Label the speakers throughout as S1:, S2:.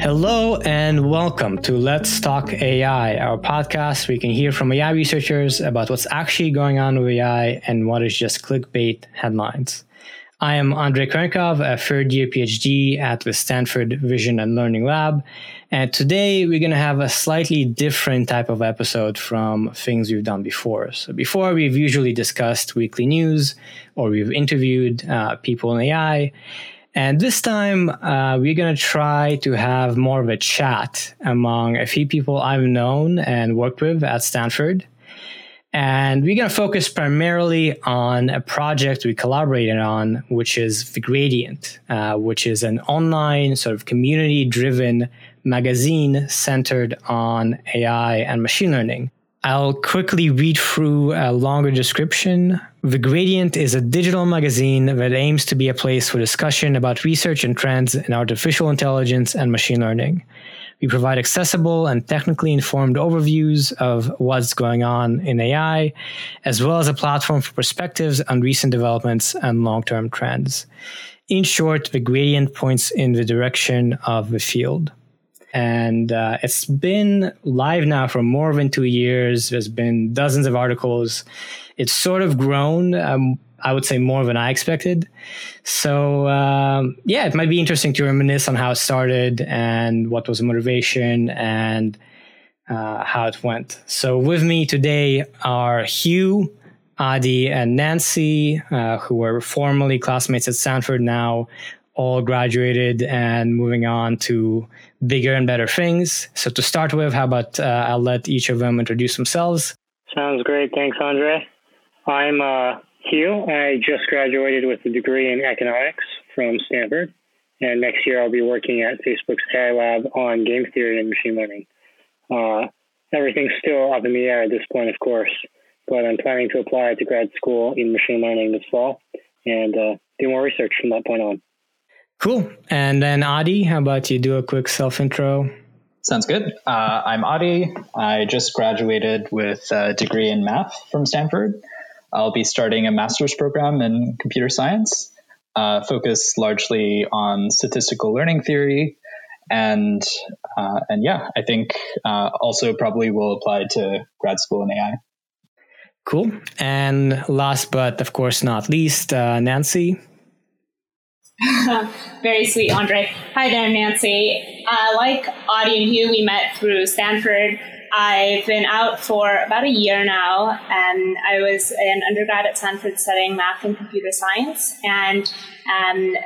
S1: Hello and welcome to Let's Talk AI, our podcast where you can hear from AI researchers about what's actually going on with AI and what is just clickbait headlines. I am Andrey Kurenkov, a third year PhD at the Stanford Vision and Learning Lab. And today we're going to have a slightly different type of episode from things we've done before. So before we've usually discussed weekly news or we've interviewed uh, people in AI. And this time uh, we're going to try to have more of a chat among a few people I've known and worked with at Stanford. And we're going to focus primarily on a project we collaborated on, which is The Gradient, uh, which is an online sort of community driven magazine centered on AI and machine learning. I'll quickly read through a longer description. The Gradient is a digital magazine that aims to be a place for discussion about research and trends in artificial intelligence and machine learning. We provide accessible and technically informed overviews of what's going on in AI, as well as a platform for perspectives on recent developments and long term trends. In short, the gradient points in the direction of the field. And uh, it's been live now for more than two years. There's been dozens of articles. It's sort of grown. Um, I would say more than I expected. So um, yeah, it might be interesting to reminisce on how it started and what was the motivation and uh, how it went. So with me today are Hugh, Adi, and Nancy, uh, who were formerly classmates at Stanford, now all graduated and moving on to bigger and better things. So to start with, how about uh, I'll let each of them introduce themselves.
S2: Sounds great. Thanks, Andre. I'm uh, Hugh. I just graduated with a degree in economics from Stanford, and next year I'll be working at Facebook's AI lab on game theory and machine learning. Uh, everything's still up in the air at this point, of course, but I'm planning to apply to grad school in machine learning this fall and uh, do more research from that point on.
S1: Cool. And then Adi, how about you do a quick self intro?
S3: Sounds good. Uh, I'm Adi. I just graduated with a degree in math from Stanford. I'll be starting a master's program in computer science, uh, focused largely on statistical learning theory, and uh, and yeah, I think uh, also probably will apply to grad school in AI.
S1: Cool. And last but of course not least, uh, Nancy.
S4: Very sweet, Andre. Hi there, Nancy. Uh, like Adi and Hugh, we met through Stanford I've been out for about a year now, and I was an undergrad at Stanford studying math and computer science, and um,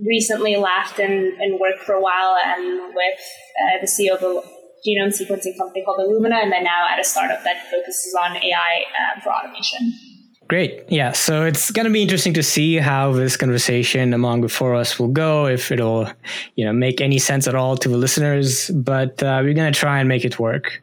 S4: recently left and, and, worked for a while and with uh, the CEO of a genome sequencing company called Illumina, and then now at a startup that focuses on AI uh, for automation.
S1: Great. Yeah. So it's going to be interesting to see how this conversation among of us will go, if it'll, you know, make any sense at all to the listeners, but uh, we're going to try and make it work.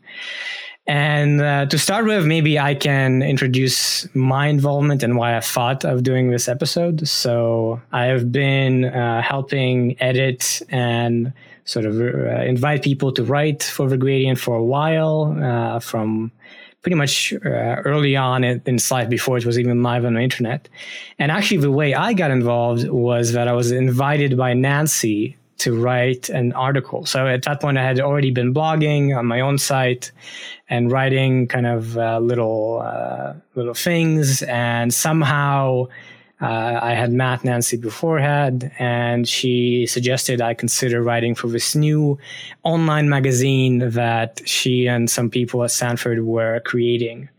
S1: And uh, to start with, maybe I can introduce my involvement and why I thought of doing this episode. So I have been uh, helping edit and sort of uh, invite people to write for the gradient for a while uh, from pretty much uh, early on in, in life before it was even live on the internet. And actually, the way I got involved was that I was invited by Nancy to write an article. So at that point, I had already been blogging on my own site and writing kind of uh, little uh, little things, and somehow uh, I had met Nancy beforehand, and she suggested I consider writing for this new online magazine that she and some people at Stanford were creating.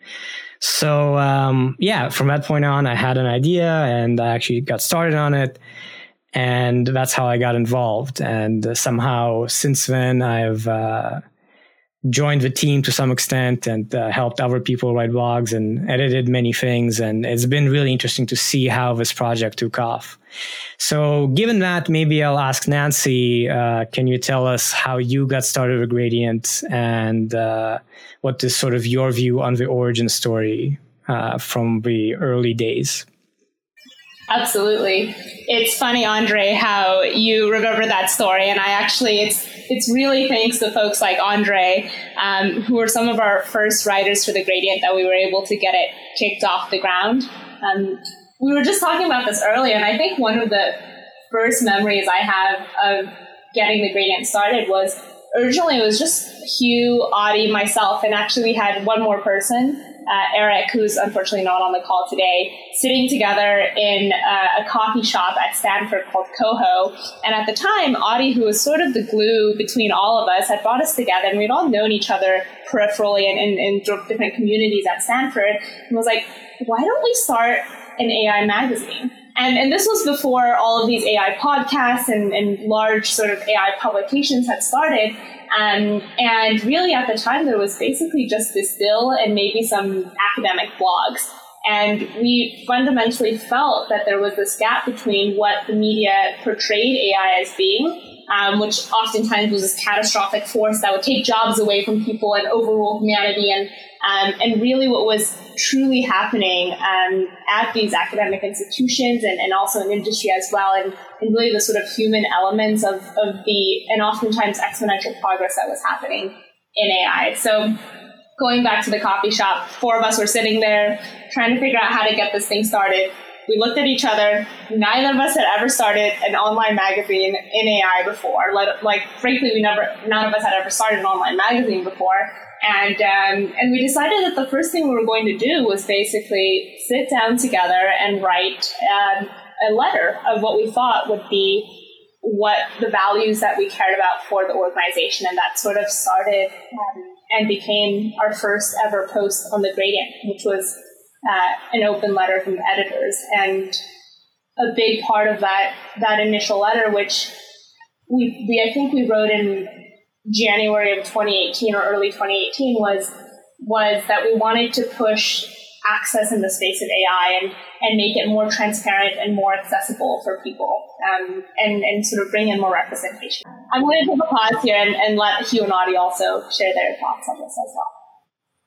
S1: So, um, yeah, from that point on, I had an idea and I actually got started on it. And that's how I got involved. And somehow since then, I've, uh, joined the team to some extent and uh, helped other people write blogs and edited many things. And it's been really interesting to see how this project took off. So, given that, maybe I'll ask Nancy uh, can you tell us how you got started with Gradient and uh, what is sort of your view on the origin story uh, from the early days?
S4: Absolutely. It's funny, Andre, how you remember that story. And I actually, it's it's really thanks to folks like Andre, um, who were some of our first writers for the gradient that we were able to get it kicked off the ground. Um, we were just talking about this earlier, and I think one of the first memories I have of getting the gradient started was originally it was just Hugh, Adi, myself, and actually we had one more person uh, Eric, who's unfortunately not on the call today, sitting together in uh, a coffee shop at Stanford called Coho. And at the time, Adi, who was sort of the glue between all of us, had brought us together, and we'd all known each other peripherally and in, in different communities at Stanford, and was like, why don't we start an AI magazine? And, and this was before all of these AI podcasts and, and large sort of AI publications had started. Um, and really, at the time, there was basically just Distill and maybe some academic blogs. And we fundamentally felt that there was this gap between what the media portrayed AI as being, um, which oftentimes was this catastrophic force that would take jobs away from people and overrule humanity, and um, and really what was truly happening um, at these academic institutions and, and also in industry as well, and, and really the sort of human elements of, of the and oftentimes exponential progress that was happening in AI. So going back to the coffee shop, four of us were sitting there trying to figure out how to get this thing started. We looked at each other. Neither of us had ever started an online magazine in AI before. Like, frankly, we never, none of us had ever started an online magazine before. And um, and we decided that the first thing we were going to do was basically sit down together and write um, a letter of what we thought would be what the values that we cared about for the organization, and that sort of started um, and became our first ever post on the gradient, which was uh, an open letter from the editors. And a big part of that that initial letter, which we, we I think we wrote in January of 2018 or early 2018 was was that we wanted to push access in the space of AI and, and make it more transparent and more accessible for people um, and, and sort of bring in more representation. I'm going to take a pause here and, and let Hugh and Adi also share their thoughts on this as well.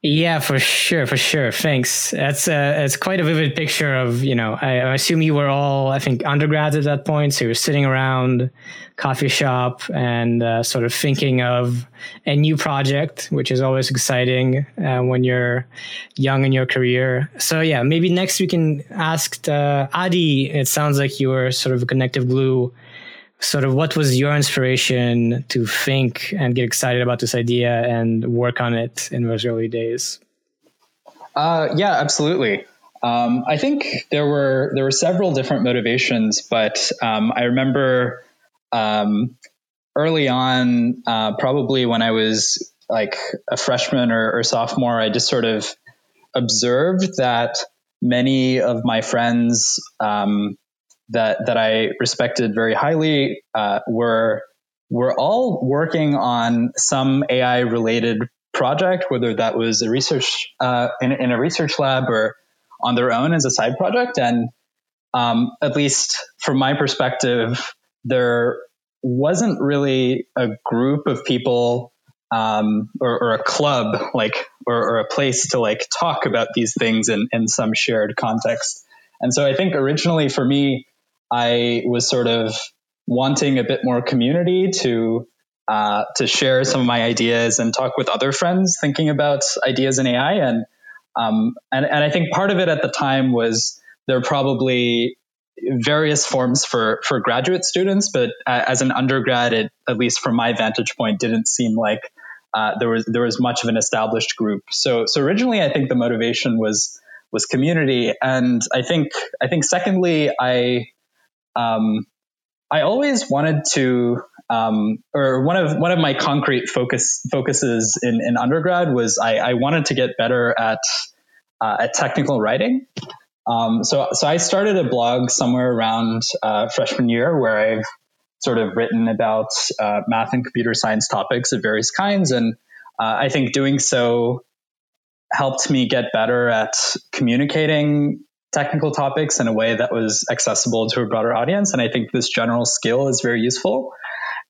S1: Yeah, for sure, for sure. Thanks. That's uh, it's quite a vivid picture of you know. I, I, assume you were all, I think, undergrads at that point, so you were sitting around coffee shop and uh, sort of thinking of a new project, which is always exciting uh, when you're young in your career. So yeah, maybe next we can ask uh, Adi. It sounds like you were sort of a connective glue sort of what was your inspiration to think and get excited about this idea and work on it in those early days?
S3: Uh, yeah, absolutely. Um, I think there were there were several different motivations, but um, I remember um, early on, uh, probably when I was like a freshman or, or sophomore, I just sort of observed that many of my friends um, that that I respected very highly uh, were were all working on some AI related project, whether that was a research uh, in, in, a research lab or on their own as a side project. And um, at least from my perspective, there wasn't really a group of people um, or, or, a club like or, or, a place to like talk about these things in, in some shared context. And so I think originally for me, I was sort of wanting a bit more community to uh, to share some of my ideas and talk with other friends thinking about ideas in AI. And um, and and I think part of it at the time was there are probably various forms for for graduate students, but as an undergrad, it at least from my vantage point, didn't seem like uh, there was there was much of an established group. So so originally, I think the motivation was was community, and I think I think secondly, I um, I always wanted to, um, or one of one of my concrete focus focuses in, in undergrad was I, I wanted to get better at uh, at technical writing. Um, so so I started a blog somewhere around uh, freshman year where I've sort of written about uh, math and computer science topics of various kinds, and uh, I think doing so helped me get better at communicating technical topics in a way that was accessible to a broader audience. And I think this general skill is very useful.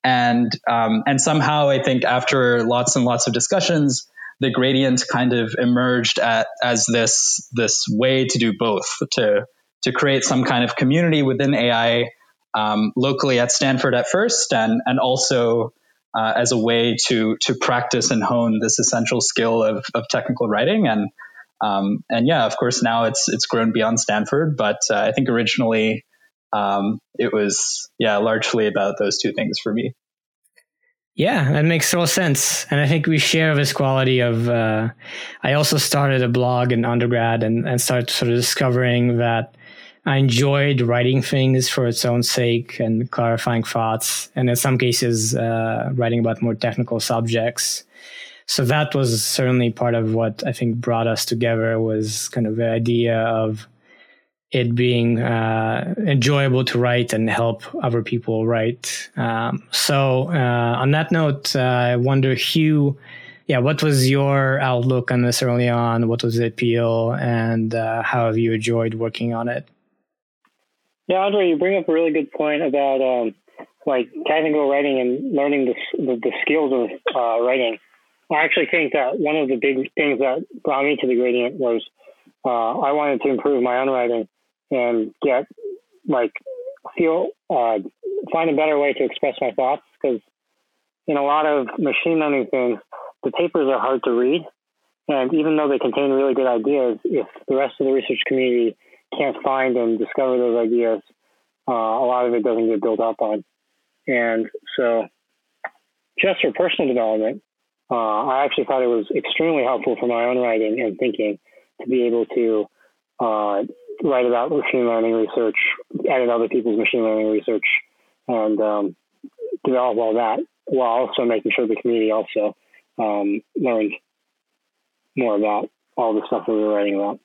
S3: And um, and somehow I think after lots and lots of discussions, the gradient kind of emerged at, as this this way to do both to to create some kind of community within AI um, locally at Stanford at first, and and also uh, as a way to to practice and hone this essential skill of, of technical writing. And um, and yeah, of course, now it's it's grown beyond Stanford, but uh, I think originally um, it was yeah largely about those two things for me.
S1: Yeah, that makes total sense. And I think we share this quality of, uh, I also started a blog in undergrad and, and started sort of discovering that I enjoyed writing things for its own sake and clarifying thoughts. And in some cases, uh, writing about more technical subjects. So that was certainly part of what I think brought us together was kind of the idea of it being uh, enjoyable to write and help other people write. Um, so, uh, on that note, uh, I wonder, Hugh, yeah, what was your outlook on this early on? What was the appeal, and uh, how have you enjoyed working on it?
S2: Yeah, Andre, you bring up a really good point about um, like technical writing and learning the the, the skills of uh, writing. I actually think that one of the big things that brought me to the gradient was uh, I wanted to improve my own writing and get like feel uh, find a better way to express my thoughts because in a lot of machine learning things, the papers are hard to read, and even though they contain really good ideas, if the rest of the research community can't find and discover those ideas, uh, a lot of it doesn't get built up on. And so, just for personal development, uh, I actually thought it was extremely helpful for my own writing and thinking to be able to uh, write about machine learning research, edit other people's machine learning research, and um, develop all that while also making sure the community also um, learned more about all the stuff that we were writing about.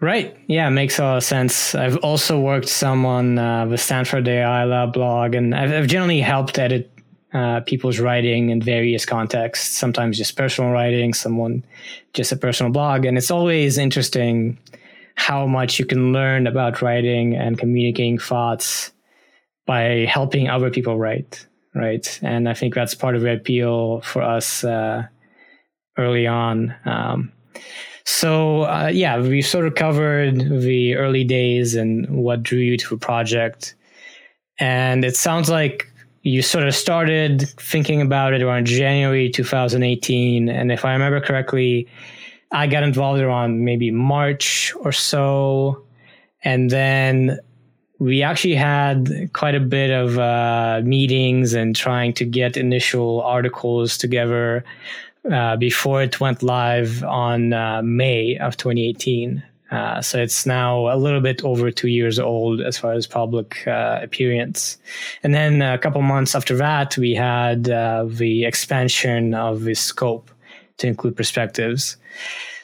S1: Right. Yeah, makes a lot of sense. I've also worked some on uh, the Stanford AI Lab blog, and I've, I've generally helped edit uh, people's writing in various contexts, sometimes just personal writing, someone just a personal blog. And it's always interesting how much you can learn about writing and communicating thoughts by helping other people write, right? And I think that's part of the appeal for us uh, early on. Um, so, uh, yeah, we sort of covered the early days and what drew you to the project. And it sounds like you sort of started thinking about it around January 2018. And if I remember correctly, I got involved around maybe March or so. And then we actually had quite a bit of uh, meetings and trying to get initial articles together uh, before it went live on uh, May of 2018. Uh, so it's now a little bit over two years old as far as public uh, appearance. And then a couple months after that, we had uh, the expansion of the scope to include perspectives.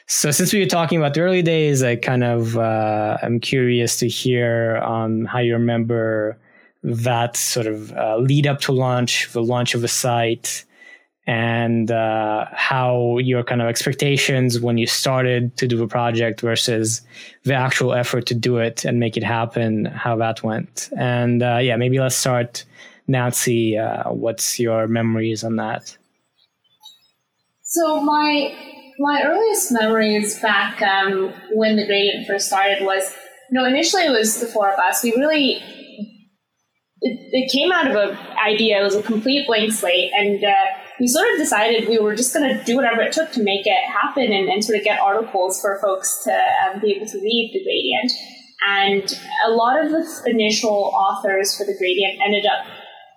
S1: So since we were talking about the early days, I kind of uh, am curious to hear um, how you remember that sort of uh, lead up to launch, the launch of the site, and uh, how your kind of expectations when you started to do a project versus the actual effort to do it and make it happen, how that went. And uh, yeah, maybe let's start, Nancy. Uh, what's your memories on that?
S4: So my my earliest memories back um, when the gradient first started was, you know, initially it was the four of us. We really it, it came out of an idea. It was a complete blank slate, and uh, we sort of decided we were just going to do whatever it took to make it happen and, and sort of get articles for folks to um, be able to read the gradient. And a lot of the initial authors for the gradient ended up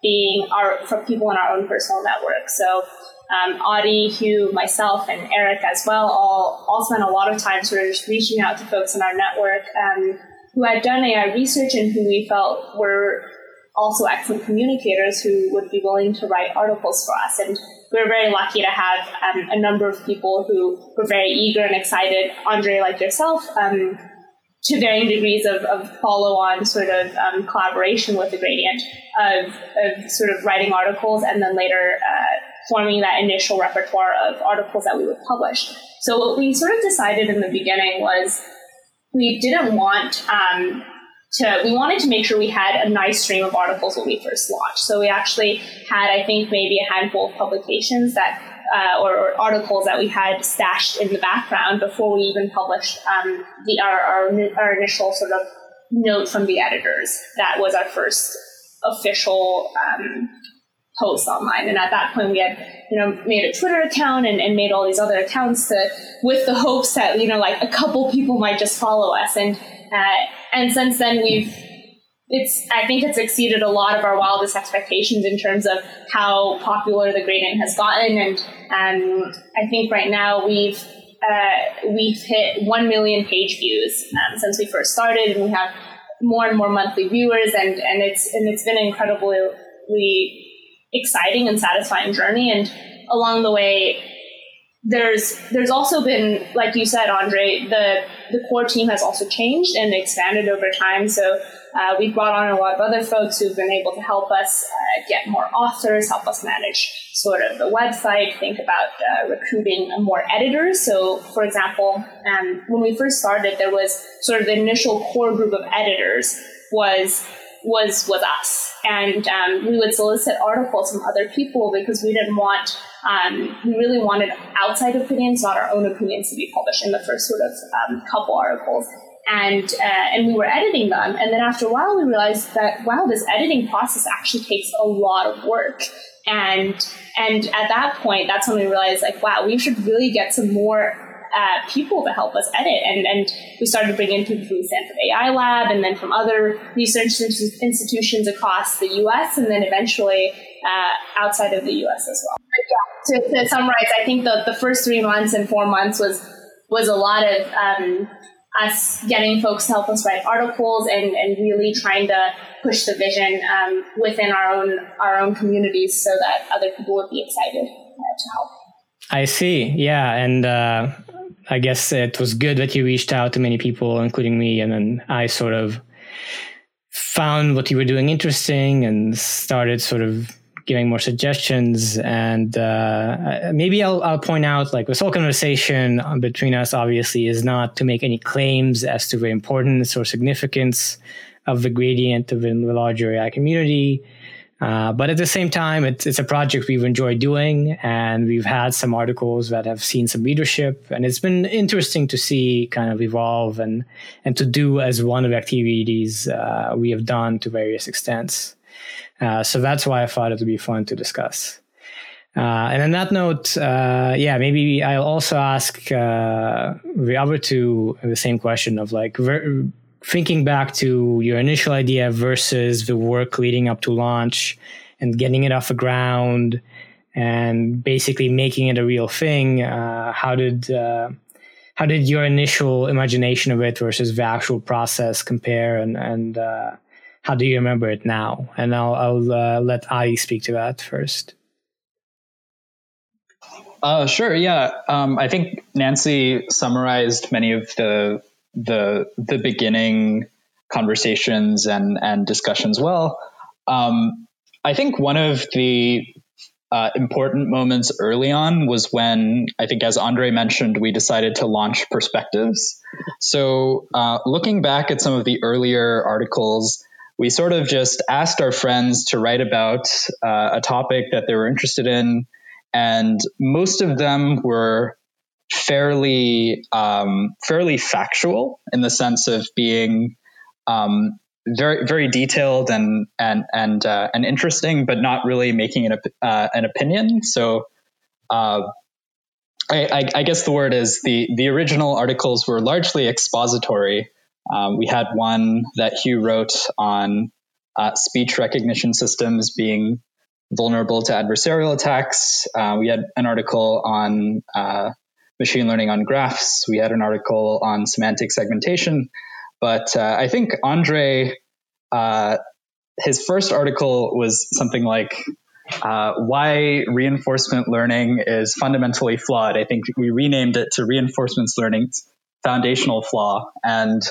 S4: being our from people in our own personal network. So um, Adi, Hugh, myself, and Eric as well all all spent a lot of time sort of just reaching out to folks in our network um, who had done AI research and who we felt were also excellent communicators who would be willing to write articles for us. And we were very lucky to have um, a number of people who were very eager and excited, Andre, like yourself, um, to varying degrees of, of follow on sort of um, collaboration with the gradient of, of sort of writing articles and then later uh, forming that initial repertoire of articles that we would publish. So, what we sort of decided in the beginning was we didn't want um, to we wanted to make sure we had a nice stream of articles when we first launched. So we actually had, I think, maybe a handful of publications that uh, or, or, articles that we had stashed in the background before we even published um, the our, our, our initial sort of note from the editors. That was our first official um, post online. And at that point, we had you know made a Twitter account and, and made all these other accounts to with the hopes that you know like a couple people might just follow us and uh, and since then, we've it's I think it's exceeded a lot of our wildest expectations in terms of how popular the gradient has gotten, and um, I think right now we've uh, we've hit one million page views um, since we first started, and we have more and more monthly viewers, and and it's and it's been an incredibly exciting and satisfying journey, and along the way there's there's also been, like you said, Andre, the the core team has also changed and expanded over time. So uh, we've brought on a lot of other folks who've been able to help us uh, get more authors, help us manage sort of the website, think about uh, recruiting more editors. So, for example, um, when we first started, there was sort of the initial core group of editors was was was us, and um, we would solicit articles from other people because we didn't want um, we really wanted outside opinions, not our own opinions, to be published in the first sort of um, couple articles. And uh, and we were editing them, and then after a while, we realized that wow, this editing process actually takes a lot of work. And and at that point, that's when we realized like wow, we should really get some more people to help us edit. And, and we started bringing in people from the Stanford AI Lab and then from other research institutions across the US and then eventually uh, outside of the US as well. Yeah, to, to, summarize, I think the, the first three months and four months was was a lot of um, us getting folks to help us write articles and, and really trying to push the vision um, within our own our own communities so that other people would be excited uh, to help.
S1: I see. Yeah, and uh, I guess it was good that you reached out to many people, including me, and then I sort of found what you were doing interesting and started sort of giving more suggestions. And uh, maybe I'll, I'll point out, like this whole conversation between us, obviously, is not to make any claims as to the importance or significance of the gradient of the larger AI community. Uh, but at the same time, it's, it's a project we've enjoyed doing, and we've had some articles that have seen some readership, and it's been interesting to see kind of evolve and and to do as one of the activities uh, we have done to various extents. Uh, so that's why I thought it would be fun to discuss. Uh, and on that note, uh, yeah, maybe I'll also ask the other two the same question of like. Ver- thinking back to your initial idea versus the work leading up to launch and getting it off the ground and basically making it a real thing, uh, how did uh, how did your initial imagination of it versus the actual process compare, and and uh, how do you remember it now? And I'll I'll uh, let Adi speak to that first.
S3: Uh, sure. Yeah. Um, I think Nancy summarized many of the the the beginning conversations and and discussions well. Um, I think one of the uh, important moments early on was when I think, as Andre mentioned, we decided to launch Perspectives. So, uh, looking back at some of the earlier articles, we sort of just asked our friends to write about uh, a topic that they were interested in, and most of them were fairly um, fairly factual in the sense of being um, very very detailed and and and uh, and interesting, but not really making an uh, an opinion. So. Uh, I, I, I, guess the word is the the original articles were largely expository. Um, we had one that Hugh wrote on uh, speech recognition systems being vulnerable to adversarial attacks. Uh, we had an article on uh, machine learning on graphs. We had an article on semantic segmentation. But uh, I think Andre, uh, his first article was something like uh, why reinforcement learning is fundamentally flawed. I think we renamed it to reinforcement learning's foundational flaw. And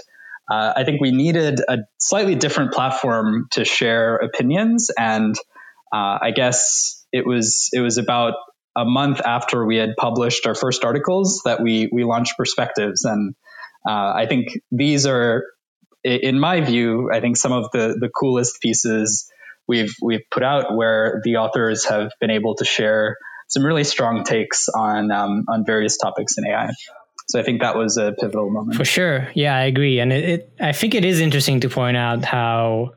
S3: uh, I think we needed a slightly different platform to share opinions. And uh, I guess it was it was about a month after we had published our first articles that we we launched Perspectives, and uh, I think these are, in my view, I think some of the the coolest pieces we've we've put out where the authors have been able to share some really strong takes on um, on various topics in AI. So I think that was a pivotal moment.
S1: For sure, yeah, I agree, and it, it I think it is interesting to point out how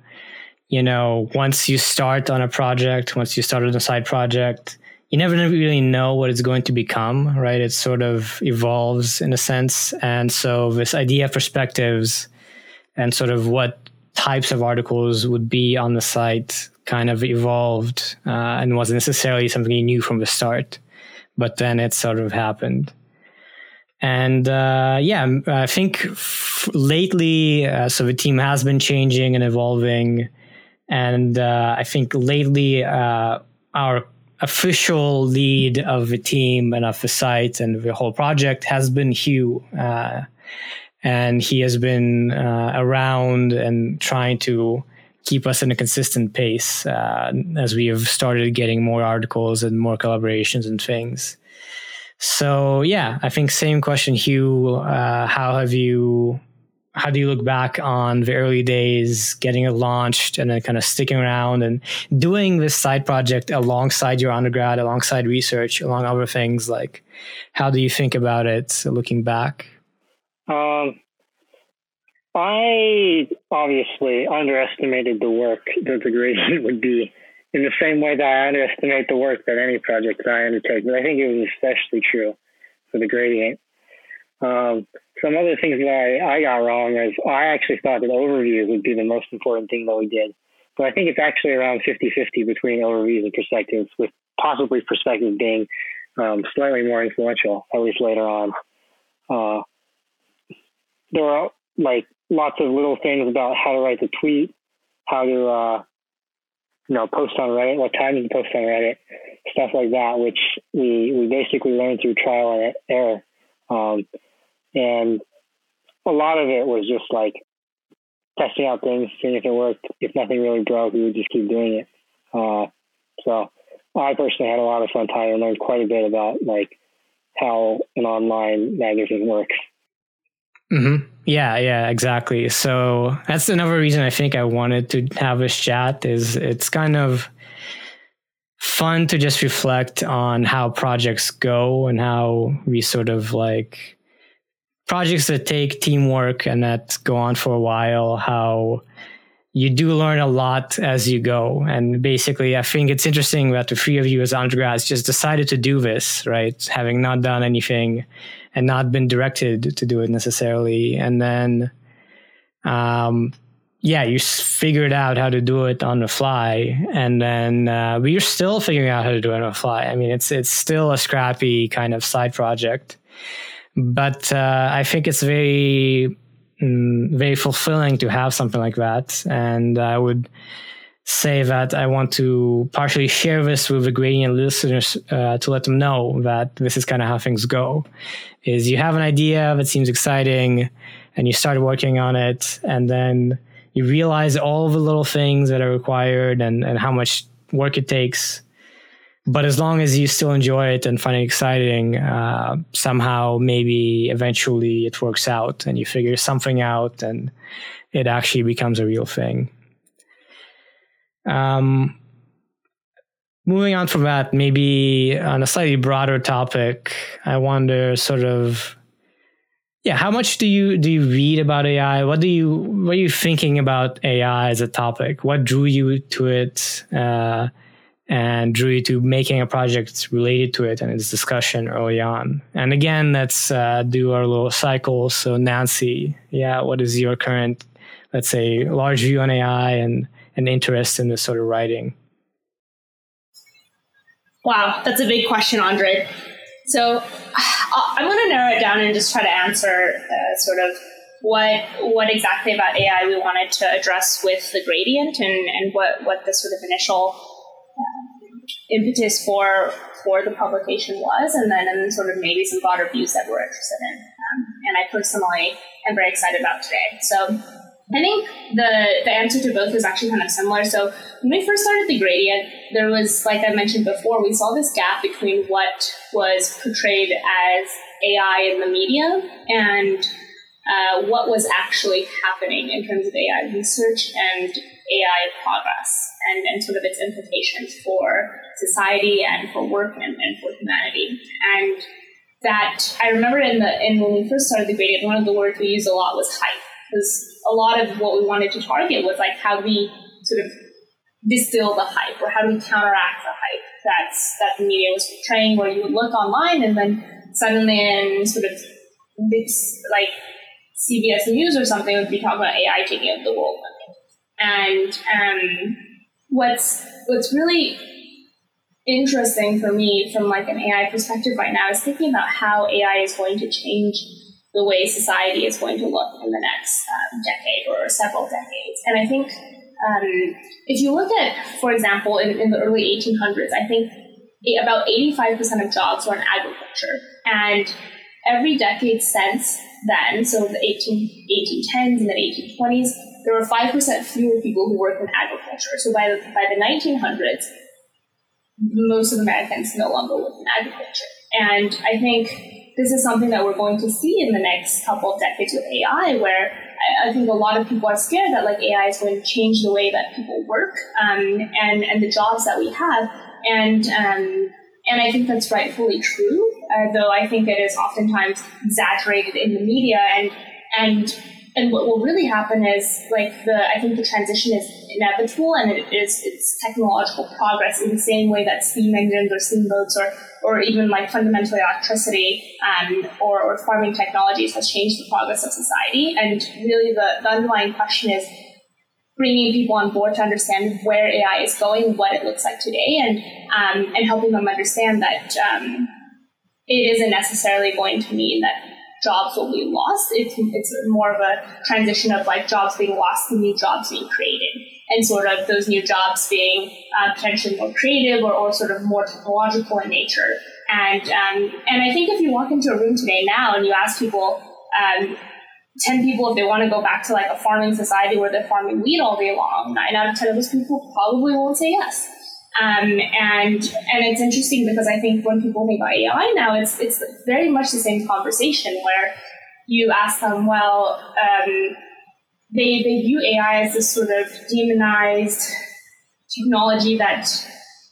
S1: you know once you start on a project, once you start on a side project you never really know what it's going to become, right? It sort of evolves in a sense. And so this idea of perspectives and sort of what types of articles would be on the site kind of evolved uh, and wasn't necessarily something you knew from the start, but then it sort of happened. And uh, yeah, I think f- lately, uh, so the team has been changing and evolving. And uh, I think lately, uh, our official lead of the team and of the site and the whole project has been Hugh. Uh, and he has been uh, around and trying to keep us in a consistent pace uh, as we have started getting more articles and more collaborations and things. So yeah, I think same question, Hugh. Uh, how have you? How do you look back on the early days, getting it launched, and then kind of sticking around and doing this side project alongside your undergrad, alongside research, along other things? Like, how do you think about it looking back?
S2: Um, I obviously underestimated the work that the gradient would be in the same way that I underestimate the work that any project that I undertake. But I think it was especially true for the gradient. Um, some other things that I, I got wrong is I actually thought that overviews would be the most important thing that we did. But I think it's actually around 50 50 between overviews and perspectives, with possibly perspectives being um, slightly more influential, at least later on. Uh, there are like lots of little things about how to write the tweet, how to uh, you know post on Reddit, what time to post on Reddit, stuff like that, which we we basically learned through trial and error. Um, and a lot of it was just like testing out things, seeing if it worked. If nothing really broke, we would just keep doing it. Uh, so I personally had a lot of fun time and learned quite a bit about like how an online magazine works.
S1: Mm-hmm. Yeah, yeah, exactly. So that's another reason I think I wanted to have this chat is it's kind of fun to just reflect on how projects go and how we sort of like projects that take teamwork and that go on for a while, how you do learn a lot as you go. And basically, I think it's interesting that the three of you as undergrads just decided to do this, right? Having not done anything and not been directed to do it necessarily. And then, um, yeah, you figured out how to do it on the fly, and then uh, we're still figuring out how to do it on the fly. I mean, it's it's still a scrappy kind of side project, but uh, I think it's very mm, very fulfilling to have something like that, and I would say that I want to partially share this with the gradient listeners uh, to let them know that this is kind of how things go. Is you have an idea that seems exciting, and you start working on it, and then you realize all the little things that are required and, and how much work it takes. But as long as you still enjoy it and find it exciting, uh, somehow maybe eventually it works out and you figure something out and it actually becomes a real thing. Um, moving on from that, maybe on a slightly broader topic, I wonder sort of yeah, how much do you do you read about AI? What do you what are you thinking about AI as a topic? What drew you to it uh, and drew you to making a project related to it and its discussion early on? And again, let's uh, do our little cycle. So Nancy, yeah, what is your current, let's say, large view on AI and an interest in this sort of writing?
S4: Wow, that's a big question, Andre. So I'm going to narrow it down and just try to answer uh, sort of what what exactly about AI we wanted to address with the gradient and, and what, what the sort of initial uh, impetus for for the publication was, and then and sort of maybe some broader views that we're interested in. Um, and I personally am very excited about today. So I think the the answer to both is actually kind of similar. So when we first started the gradient, there was, like I mentioned before, we saw this gap between what was portrayed as AI in the media and uh, what was actually happening in terms of AI research and AI progress and, and sort of its implications for society and for work and, and for humanity. And that I remember in the in when we first started the gradient, one of the words we used a lot was hype because a lot of what we wanted to target was like how we sort of distill the hype or how do we counteract the hype that's that the media was portraying where you would look online and then suddenly in sort of this like CBS News or something would be talking about AI taking over the world. And um, what's what's really interesting for me from like an AI perspective right now is thinking about how AI is going to change the way society is going to look in the next um, decade or several decades. And I think um, if you look at, for example, in, in the early 1800s, I think about 85% of jobs were in agriculture. And every decade since then, so the 18, 1810s and the 1820s, there were 5% fewer people who worked in agriculture. So by the, by the 1900s, most of Americans no longer work in agriculture. And I think this is something that we're going to see in the next couple of decades with AI, where I, I think a lot of people are scared that like AI is going to change the way that people work um, and and the jobs that we have, and um, and I think that's rightfully true. Uh, though I think it is oftentimes exaggerated in the media and and and what will really happen is like the I think the transition is inevitable and it is it's technological progress in the same way that steam engines or steamboats or or even like fundamentally electricity um, or, or farming technologies has changed the progress of society and really the, the underlying question is bringing people on board to understand where AI is going, what it looks like today, and um, and helping them understand that um, it isn't necessarily going to mean that jobs will be lost. It's, it's more of a transition of like jobs being lost and new jobs being created. And sort of those new jobs being uh, potentially more creative or, or sort of more technological in nature. And um, and I think if you walk into a room today now and you ask people, um, 10 people, if they want to go back to like a farming society where they're farming wheat all day long, nine out of 10 of those people probably won't say yes. Um, and and it's interesting because I think when people think about AI now, it's it's very much the same conversation where you ask them, well, um, they they view AI as this sort of demonized technology that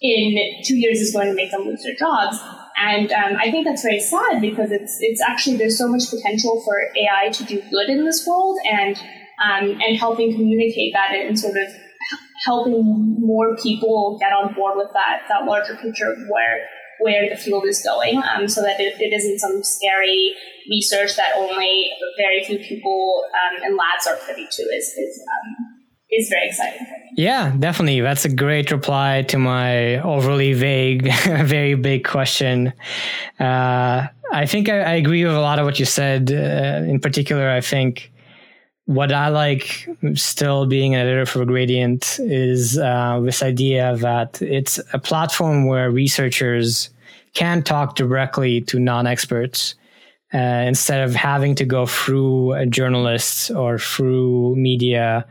S4: in two years is going to make them lose their jobs. And um, I think that's very sad because it's it's actually there's so much potential for AI to do good in this world and um, and helping communicate that and sort of helping more people get on board with that that larger picture of where where the field is going, um, so that it, it isn't some scary research that only very few people um, and labs are privy to. Is is um, is very exciting
S1: Yeah, definitely. That's a great reply to my overly vague, very big question. Uh, I think I, I, agree with a lot of what you said. Uh, in particular, I think what I like still being an editor for Gradient is uh, this idea that it's a platform where researchers can talk directly to non-experts uh, instead of having to go through journalists or through media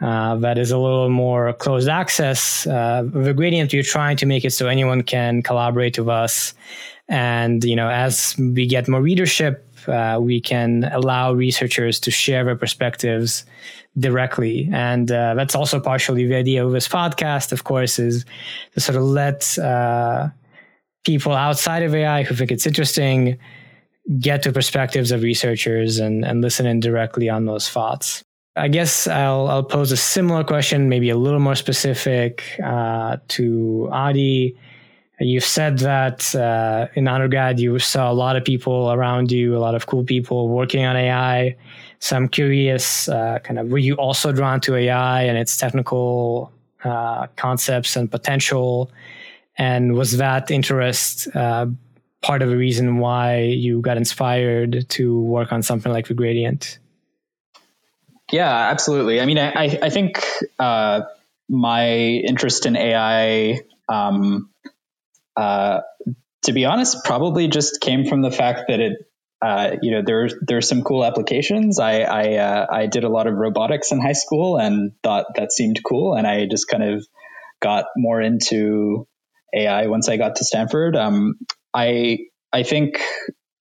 S1: uh, that is a little more closed access. Uh, the Gradient, we're trying to make it so anyone can collaborate with us. And, you know, as we get more readership, uh, we can allow researchers to share their perspectives directly. And uh, that's also partially the idea of this podcast, of course, is to sort of let uh, people outside of AI who think it's interesting get to perspectives of researchers and, and listen in directly on those thoughts. I guess I'll, I'll pose a similar question, maybe a little more specific uh, to Adi. You've said that uh, in undergrad you saw a lot of people around you, a lot of cool people working on AI. So I'm curious, uh, kind of, were you also drawn to AI and its technical uh, concepts and potential? And was that interest uh, part of the reason why you got inspired to work on something like the gradient?
S3: Yeah, absolutely. I mean, I, I think uh, my interest in AI um, uh, to be honest, probably just came from the fact that it, uh, you know, there there's some cool applications. I I, uh, I did a lot of robotics in high school and thought that seemed cool, and I just kind of got more into AI once I got to Stanford. Um, I I think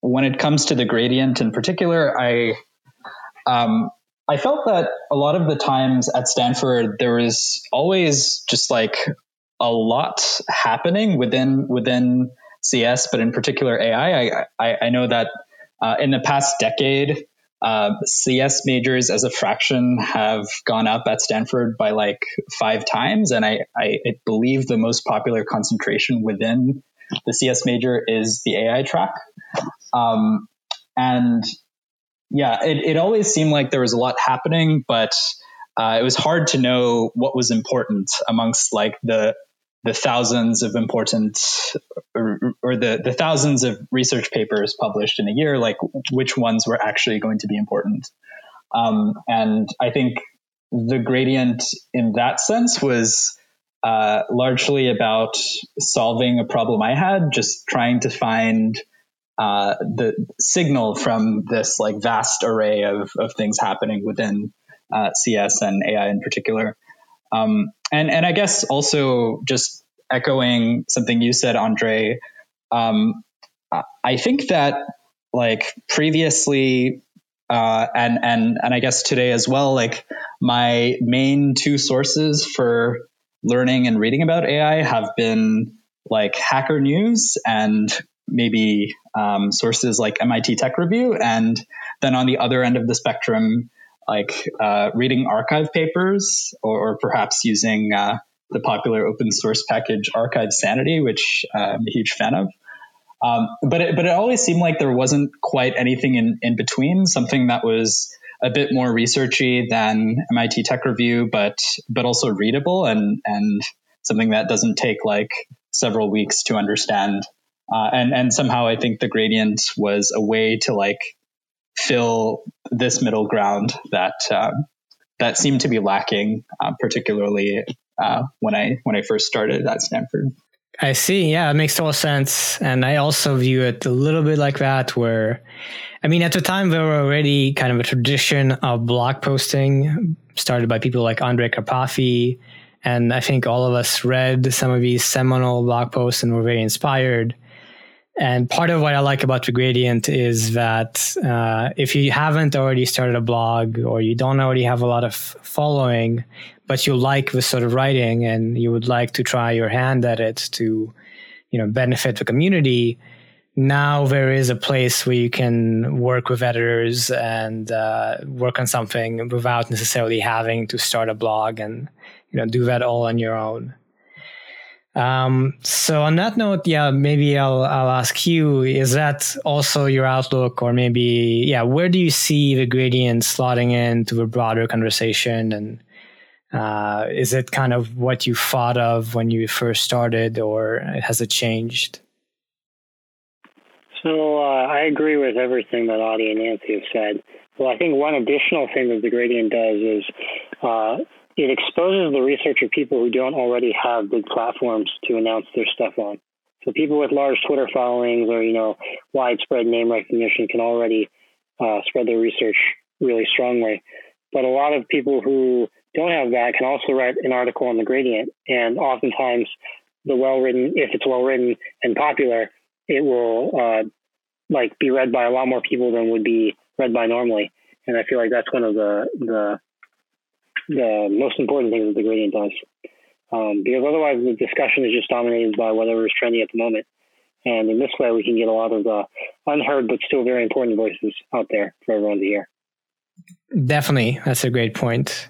S3: when it comes to the gradient in particular, I um, I felt that a lot of the times at Stanford there was always just like a lot happening within within CS, but in particular AI. I I, I know that uh, in the past decade, uh, CS majors as a fraction have gone up at Stanford by like five times, and I, I, I believe the most popular concentration within the CS major is the AI track. Um, and yeah, it, it always seemed like there was a lot happening, but uh, it was hard to know what was important amongst like the the thousands of important or, or, the, the thousands of research papers published in a year, like which ones were actually going to be important. Um, and I think the gradient in that sense was uh, largely about solving a problem I had, just trying to find uh, the signal from this like vast array of, of things happening within uh, CS and AI in particular. Um, and and I guess also just echoing something you said, Andrey. Um, I think that like previously, uh, and and and I guess today as well, like my main two sources for learning and reading about AI have been like Hacker News and maybe um, sources like MIT Tech Review, and then on the other end of the spectrum, like uh, reading arXiv papers or, or perhaps using uh, the popular open source package arXiv Sanity, which uh, I'm a huge fan of. Um, but it, but it always seemed like there wasn't quite anything in, in between, something that was a bit more researchy than MIT Tech Review, but but also readable and and something that doesn't take like several weeks to understand. Uh, and and somehow I think the gradient was a way to like fill this middle ground that um, that seemed to be lacking, uh, particularly uh, when I when I first started at Stanford.
S1: I see. Yeah, it makes total sense, and I also view it a little bit like that. Where, I mean, at the time there were already kind of a tradition of blog posting started by people like Andrej Karpathy, and I think all of us read some of these seminal blog posts and were very inspired. And part of what I like about the gradient is that uh, if you haven't already started a blog or you don't already have a lot of following, but you like this sort of writing and you would like to try your hand at it to, you know, benefit the community, now there is a place where you can work with editors and uh, work on something without necessarily having to start a blog and, you know, do that all on your own. Um, so on that note, yeah, maybe I'll I'll ask you: Is that also your outlook, or maybe yeah, where do you see the gradient slotting into a broader conversation, and uh, is it kind of what you thought of when you first started, or has it changed?
S2: So uh, I agree with everything that Adi and Nancy have said. Well, I think one additional thing that the gradient does is uh, it exposes the research of people who don't already have big platforms to announce their stuff on. So people with large Twitter followings or you know widespread name recognition can already uh, spread their research really strongly. But a lot of people who don't have that can also write an article on the gradient, and oftentimes the well written, if it's well written and popular, it will uh, like be read by a lot more people than would be read by normally. And I feel like that's one of the the the most important thing that the gradient does. Um, because otherwise the discussion is just dominated by whatever is trendy at the moment. And in this way, we can get a lot of the unheard but still very important voices out there for everyone to hear.
S1: Definitely. That's a great point.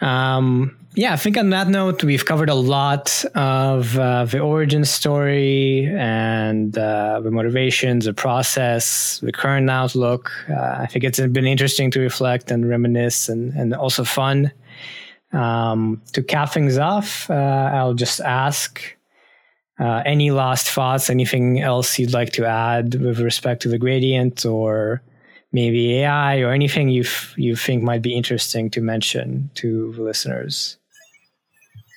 S1: Um, yeah, I think on that note, we've covered a lot of uh, the origin story and uh, the motivations, the process, the current outlook. Uh, I think it's been interesting to reflect and reminisce and, and also fun. Um, to cap things off, uh, I'll just ask uh, any last thoughts, anything else you'd like to add with respect to the gradient or maybe AI or anything you you think might be interesting to mention to listeners?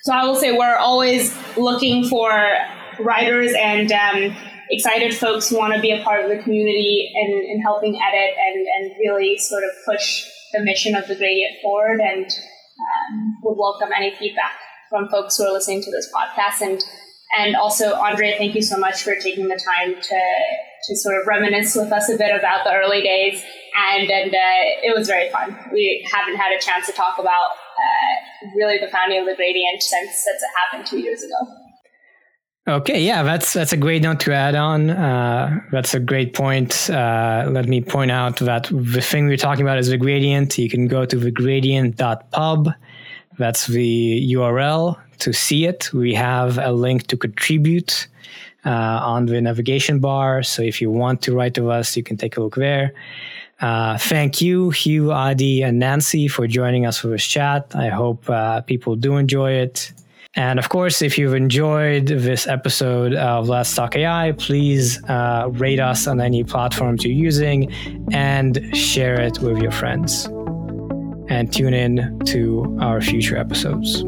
S4: So I will say we're always looking for writers and um, excited folks who want to be a part of the community and, and helping edit and, and really sort of push the mission of the gradient forward and um, would welcome any feedback from folks who are listening to this podcast. And and also Andrey thank you so much for taking the time to to sort of reminisce with us a bit about the early days. And and uh, it was very fun. We haven't had a chance to talk about uh, really the founding of the gradient since since it happened two years ago.
S1: Okay, yeah, that's that's a great note to add on. Uh, that's a great point. Uh, let me point out that the thing we're talking about is the gradient. You can go to the thegradient.pub. That's the URL to see it. We have a link to contribute uh, on the navigation bar. So if you want to write to us, you can take a look there. Uh, thank you, Hugh, Adi, and Nancy for joining us for this chat. I hope uh, people do enjoy it. And of course, if you've enjoyed this episode of Let's Talk AI, please uh, rate us on any platforms you're using and share it with your friends. And tune in to our future episodes.